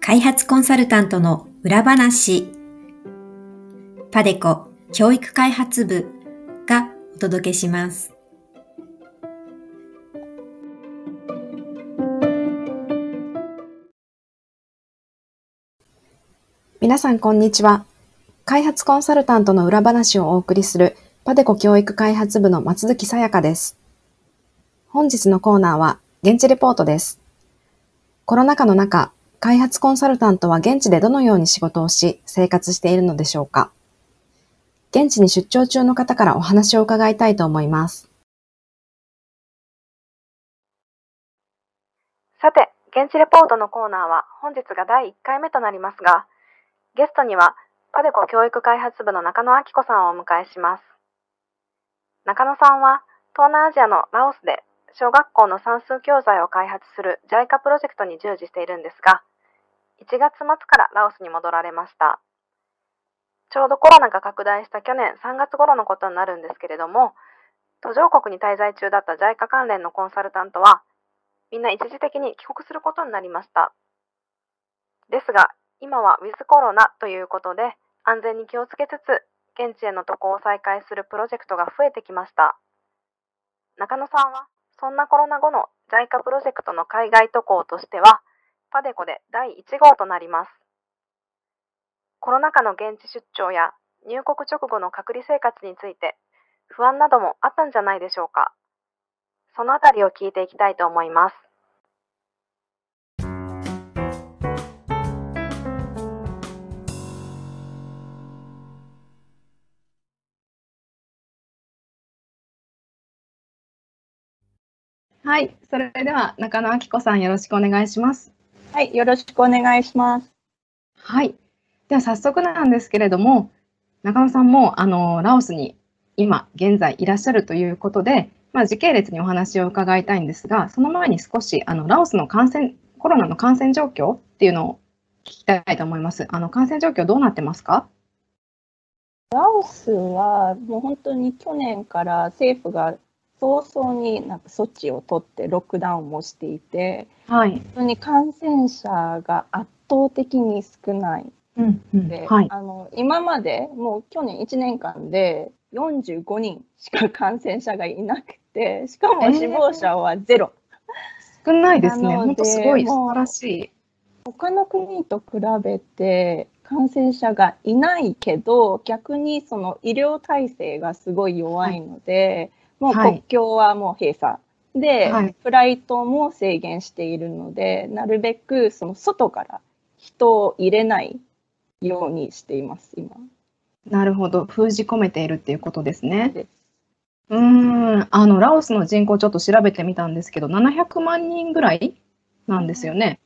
開発コンサルタントの裏話パデコ教育開発部がお届けします。皆さんこんにちは。開発コンサルタントの裏話をお送りするパデコ教育開発部の松月さやかです。本日のコーナーは現地レポートです。コロナ禍の中、開発コンサルタントは現地でどのように仕事をし、生活しているのでしょうか現地に出張中の方からお話を伺いたいと思います。さて、現地レポートのコーナーは本日が第1回目となりますが、ゲストにはパデコ教育開発部の中野明子さんをお迎えします。中野さんは東南アジアのラオスで小学校の算数教材を開発する JICA プロジェクトに従事しているんですが、1月末からラオスに戻られました。ちょうどコロナが拡大した去年3月頃のことになるんですけれども、途上国に滞在中だった JICA 関連のコンサルタントは、みんな一時的に帰国することになりました。ですが、今はウィズコロナということで、安全に気をつけつつ、現地への渡航を再開するプロジェクトが増えてきました。中野さんは、そんなコロナ後の JICA プロジェクトの海外渡航としては、パデコで第1号となります。コロナ禍の現地出張や入国直後の隔離生活について不安などもあったんじゃないでしょうか。そのあたりを聞いていきたいと思います。はい、それでは中野明子さんよろしくお願いします。はい、よろしくお願いします。はい。では早速なんですけれども、中野さんもあのラオスに今現在いらっしゃるということで、まあ、時系列にお話を伺いたいんですが、その前に少しあのラオスの感染コロナの感染状況っていうのを聞きたいと思います。あの感染状況どうなってますか？ラオスはもう本当に去年から政府が早々になんか措置を取ってロックダウンもしていて、はい、本当に感染者が圧倒的に少ない。うんうん。で、はい、あの今までもう去年1年間で45人しか感染者がいなくてしかも死亡者はゼロ、えー、少ないですね。本当すごい素晴らしい。他の国と比べて感染者がいないけど逆にその医療体制がすごい弱いので、もう国境はもう閉鎖。で、はい、フライトも制限しているので、なるべくその外から人を入れないようにしています、今。なるほど。封じ込めているっていうことですね。うん、あの、ラオスの人口ちょっと調べてみたんですけど、700万人ぐらいなんですよね。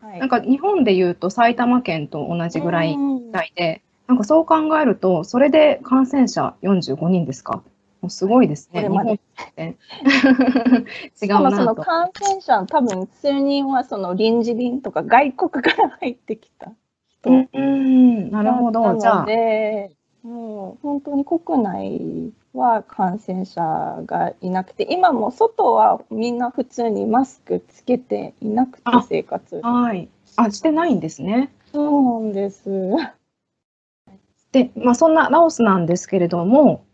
はい、なんか日本でいうと埼玉県と同じぐらいみたいで、なんかそう考えると、それで感染者45人ですか？もうすごいですね。日本って。違うなと。その感染者多分数人はその臨時便とか外国から入ってきた人。うん、なるほど。じゃあ。もう本当に国内は感染者がいなくて、今も外はみんな普通にマスクつけていなくて生活。はい。あ、してないんですね。そうなんです。で、まあそんなラオスなんですけれども、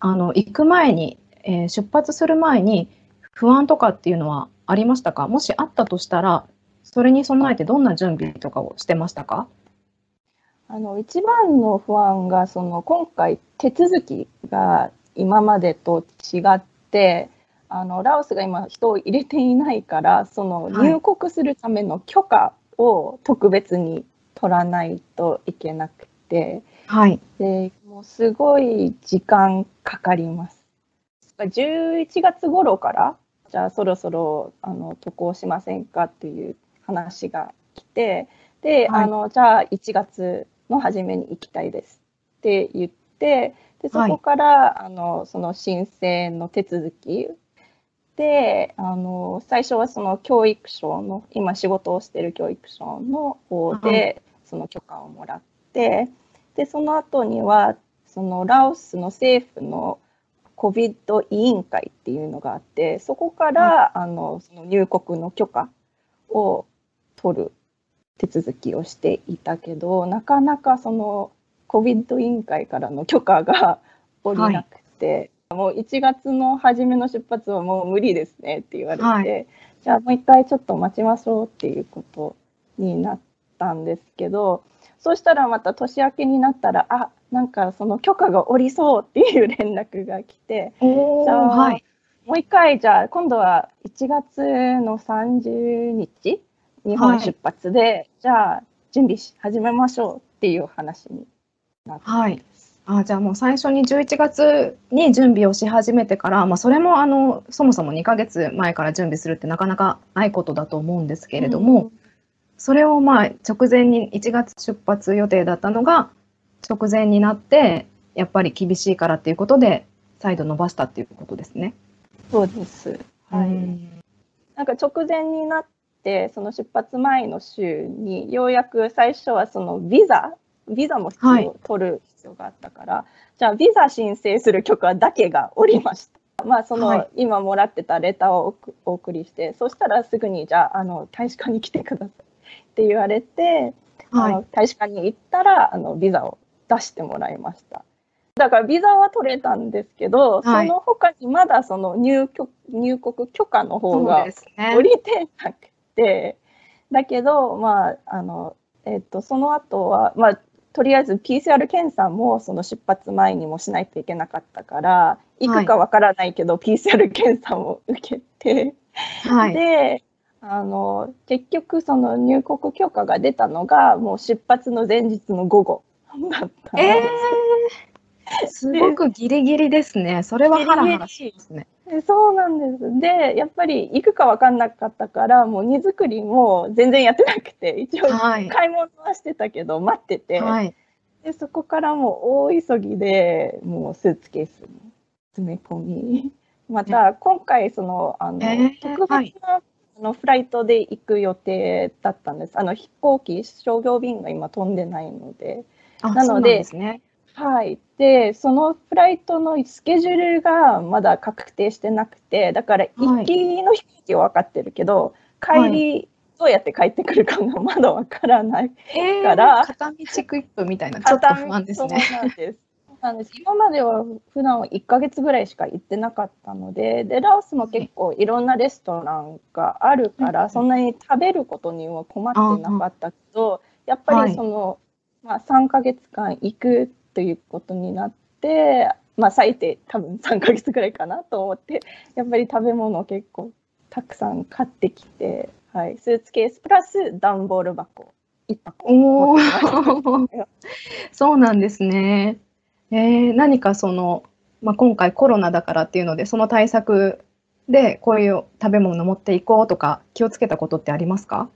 あの行く前に、えー、出発する前に不安とかっていうのはありましたか？もしあったとしたらそれに備えてどんな準備とかをしてましたか？あの一番の不安がその今回手続きが今までと違ってあのラオスが今人を入れていないからその入国するための許可を特別に取らないといけなくて、はい、でもうすごい時間かかります。11月頃からじゃあそろそろあの渡航しませんかっていう話が来てで、はい、あのじゃあ1月の初めに行きたいですって言ってでそこから、はい、あのその申請の手続き。であの最初はその教育省の今仕事をしている教育省の方で、その許可をもらってでその後にはそのラオスの政府の COVID 委員会っていうのがあってそこから、あのその入国の許可を取る手続きをしていたけどなかなかその COVID 委員会からの許可が下りなくて、もう1月の初めの出発はもう無理ですねって言われて、はい。じゃあもう一回ちょっと待ちましょうっていうことになったんですけどそうしたらまた年明けになったらあなんかその許可が下りそうっていう連絡が来ておじゃあはい。もう一回じゃあ今度は1月の30日日本出発で、じゃあ準備し始めましょうっていう話になったんです。あじゃあもう最初に11月に準備をし始めてから、まあ、それもあのそもそも2ヶ月前から準備するってなかなかないことだと思うんですけれども、それをまあ直前に1月出発予定だったのが直前になってやっぱり厳しいからっていうことで再度伸ばしたっていうことですね。そうです。はい。うんなんか直前になってその出発前の週にようやく最初はそのビザビザも必要、はい取る必要があったからじゃあビザ申請する許可だけがおりました。まあその、はい今もらってたレターをお送りしてそしたらすぐにじゃああの大使館に来てくださいって言われて、あはいの大使館に行ったらあのビザを出してもらいました。だからビザは取れたんですけど、はいその他にまだその入局入国許可の方がですね降。りてなくて、だけど、まあ、あの、えっと、その後は、まあ、とりあえず PCR 検査もその出発前にもしないといけなかったから、行くかわからないけど、PCR 検査も受けて、はい。で、あの、結局その入国許可が出たのが、もう出発の前日の午後だったんえです。ー、すごくギリギリですね。それはハラハラしますね。でそうなんです。で、やっぱり行くか分かんなかったから、もう荷造りも全然やってなくて、一応はい。買い物はしてたけど、待ってて、はい。でそこからもう大急ぎでもうスーツケースに詰め込み、また今回その、あの、えー特別な、はいあのフライトで行く予定だったんです。あの飛行機、商業便が今飛んでないので。あなのでね。はい。で、そのフライトのスケジュールがまだ確定してなくて、だから行きの飛行機は分かってるけど、帰りどうやって帰ってくるかがまだ分からない。えーから片道クイップみたいな、ちょっと不安ですね。そうなんです。なんです。今までは普段は1ヶ月ぐらいしか行ってなかったので、で、ラオスも結構いろんなレストランがあるかうんら、そんなに食べることには困ってなかったけど、やっぱはい。りその、まあ3ヶ月間行くということになって、まあ最低多分3ヶ月ぐらいかなと思って、やっぱり食べ物を結構たくさん買ってきて、はい、スーツケースプラス段ボール箱1箱おお。そうなんですね。えー何かその、まあ、今回コロナだからっていうので、その対策でこういう食べ物持っていこうとか気をつけたことってありますか？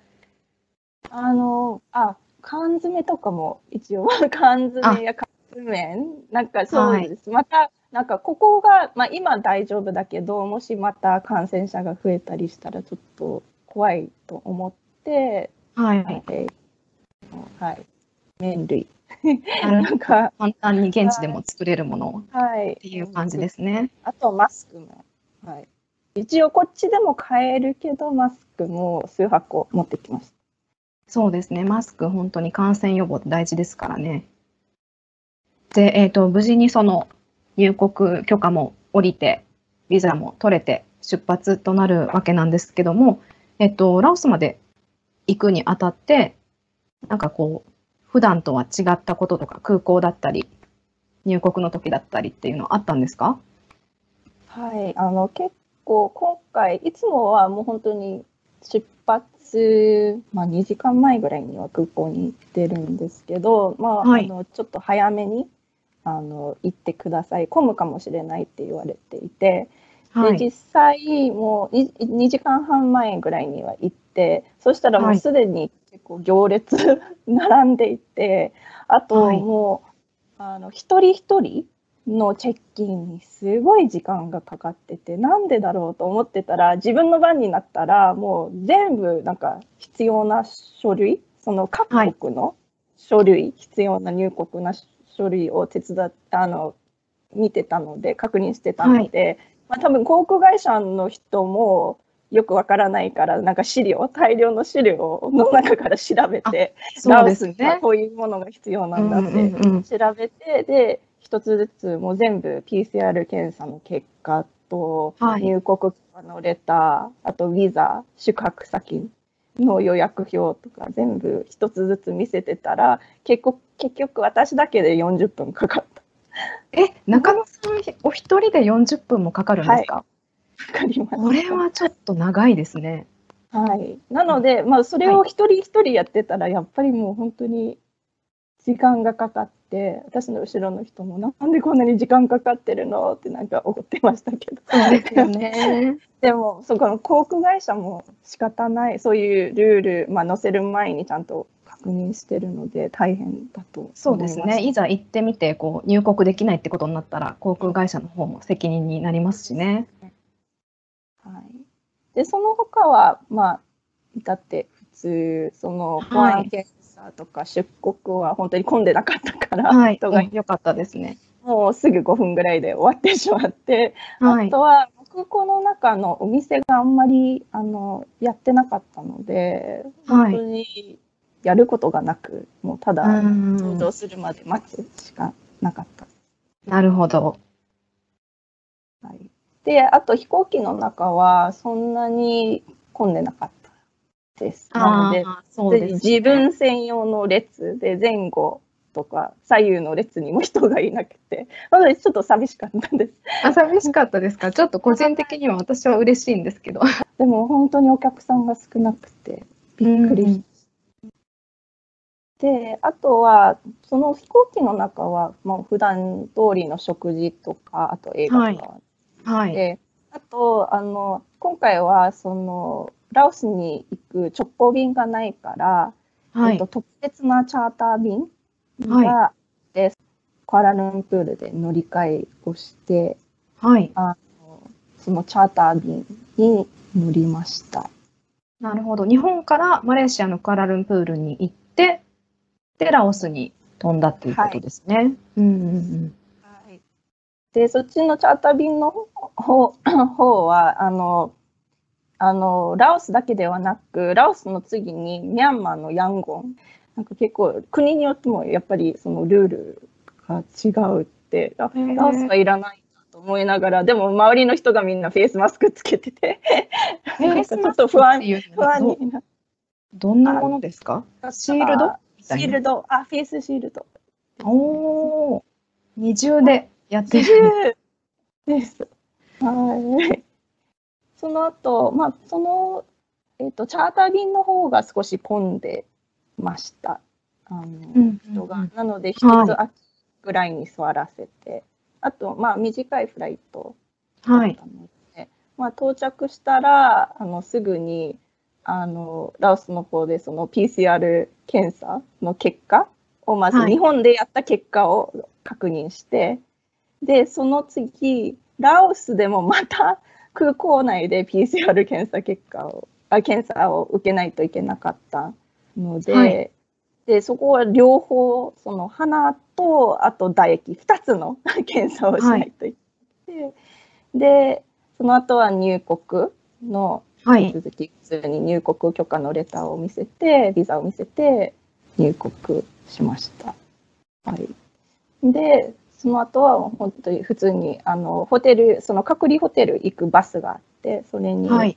あの、あ、缶詰とかも一応 缶詰や缶詰なんかそうです。また、なんかここが、まあ今大丈夫だけど、もしまた感染者が増えたりしたらちょっと怖いと思って、はい。えーはい、麺類。なんか、簡単に現地でも作れるものっはい。ていう感じですね。あとマスクも。はい。一応こっちでも買えるけど、マスクも数箱持ってきました。そうですね。マスク、本当に感染予防大事ですからね。で、えっと、無事にその入国許可も下りて、ビザも取れて出発となるわけなんですけども、えっと、ラオスまで行くにあたって、なんかこう、普段とは違ったこととか、空港だったり、入国の時だったりっていうのはあったんですか？はい、あの結構今回いつもはもう本当に出発、まあ、2時間前ぐらいには空港に行ってるんですけど、まあはい。あのちょっと早めにあの行ってください。混むかもしれないって言われていて、はい。で実際もう 2, 2時間半前ぐらいには行ってそしたらもはい。うすでに結構行列 並んでいてあとはい。もう、あの一人一人のチェッキンにすごい時間がかかっててなんでだろうと思ってたら自分の番になったらもう全部なんか必要な書類その各国の書類、必要な入国な書類を手伝ってあの見てたので、確認してたので、まあ多分航空会社の人もよくわからないから、なんか資料、大量の資料の中から調べて、ラオスにはこういうものが必要なんだって調べて、で、一つずつもう全部 PCR 検査の結果と、入国のレター、あとビザ、宿泊先の予約表とか全部一つずつ見せてたら結局結局私だけで40分かかった。え中野さんお一人で40分もかかるんですか、はい、かりますこれはちょっと長いですね。はい、なので、まあ、それを一人一人やってたら、やっぱりもう本当に時間がかかって、私の後ろの人も、なんでこんなに時間かかってるのってなんか怒ってましたけど。そうですよね。でも、そこの航空会社も仕方ない、そういうルール、まあ、載せる前にちゃんと確認してるので大変だとそうですね。いざ行ってみてこう入国できないってことになったら航空会社の方も責任になりますしね。はい。でその他はまあ至って普通その保安検査とか出国は本当に混んでなかったから、はい、人が良かったですね。もうすぐ5分ぐらいで終わってしまって、はい、あとは空港の中のお店があんまりあのやってなかったので、本当にやることがなく、もうただ登場するまで待つしかなかった。なるほど。はい、で、あと飛行機の中はそんなに混んでなかったです。なので、ですね、自分専用の列で前後とか左右の列にも人がいなくて、ちょっと寂しかったです。あ寂しかったですか？ちょっと個人的には私は嬉しいんですけど。でも本当にお客さんが少なくてびっくりで、あとは、その飛行機の中は、もう普段通りの食事とか、あと映画とか、はい、で、あと、あの、今回は、その、ラオスに行く直行便がないから、はい、えっと、特別なチャーター便が、はい、で、クアラルンプールで乗り換えをして、はい、あのそのチャーター便に乗りました。なるほど。日本からマレーシアのクアラルンプールに行って、で、ラオスに飛んだっていうことですね。はい、うんうんうんはい、で、そっちのチャーター便の方 方は、あの、あの、ラオスだけではなく、ラオスの次にミャンマーのヤンゴン、なんか結構国によってもやっぱりそのルールが違うって、ラオスはいらないと思いながら、でも周りの人がみんなフェイスマスクつけてて。ちょっと不安不安になどんなものですかシールドシールド、あ、フェイスシールド。おお、二重でやってる。です。はい。その後、まあ、その、えっ、ー、と、チャーター便の方が少し混んでました。あの、うん人が。なので、一つ秋ぐらいに座らせて、はい、あと、まあ、短いフライトだったので、はい、まあ、到着したら、あの、すぐに、あの、ラオスの方でその PCR 検査の結果をまず日本でやった結果を確認して、はい、で、その次、ラオスでもまた空港内で PCR 検査結果を、あ検査を受けないといけなかったので、はい、で、そこは両方、その鼻と、あと唾液、2つの 検査をしないといけない。はい、で、その後は入国の続き、普通に入国許可のレターを見せて、ビザを見せて入国しました。はい。で、その後は本当に普通にあのホテル、その隔離ホテル行くバスがあって、それに乗っ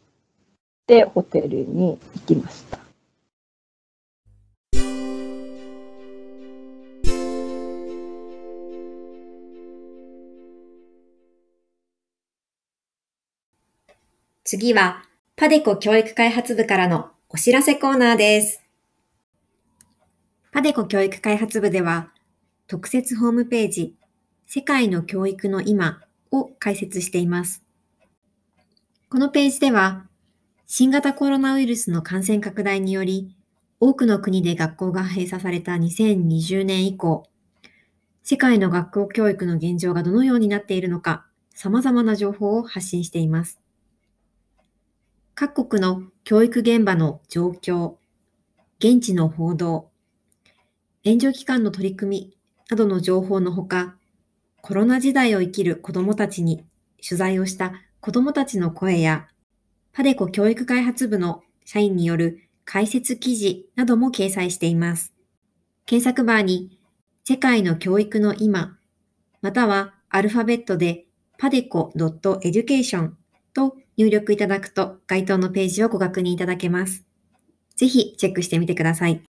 てホテルに行きました。次はパデコ教育開発部からのお知らせコーナーです。パデコ教育開発部では、特設ホームページ、世界の教育の今を開設しています。このページでは、新型コロナウイルスの感染拡大により、多くの国で学校が閉鎖された2020年以降、世界の学校教育の現状がどのようになっているのか、様々な情報を発信しています。各国の教育現場の状況、現地の報道、援助機関の取り組みなどの情報のほか、コロナ時代を生きる子どもたちに取材をした子どもたちの声や、パデコ教育開発部の社員による解説記事なども掲載しています。検索バーに世界の教育の今、またはアルファベットで padeco.education と入力いただくと該当のページをご確認いただけます。ぜひチェックしてみてください。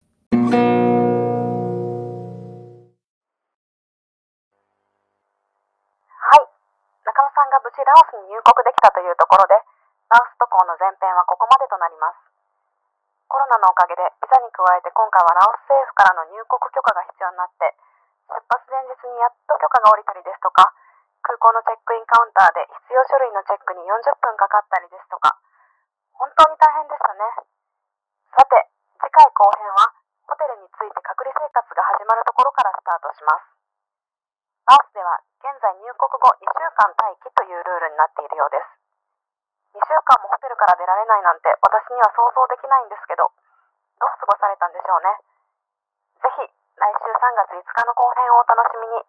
ラオスに入国できたというところで、ラオス渡航の前編はここまでとなります。コロナのおかげでビザに加えて今回はラオス政府からの入国許可が必要になって、出発前日にやっと許可が下りたりですとか、空港のチェックインカウンターで必要書類のチェックに40分かかったりですとか、本当に大変でしたね。さて、次回後編は、ホテルについて隔離生活が始まるところからスタートします。ラオスでは現在入国後2週間待機というルールになっているようです。2週間もホテルから出られないなんて私には想像できないんですけど、どう過ごされたんでしょうね。ぜひ来週3月5日の後編をお楽しみに。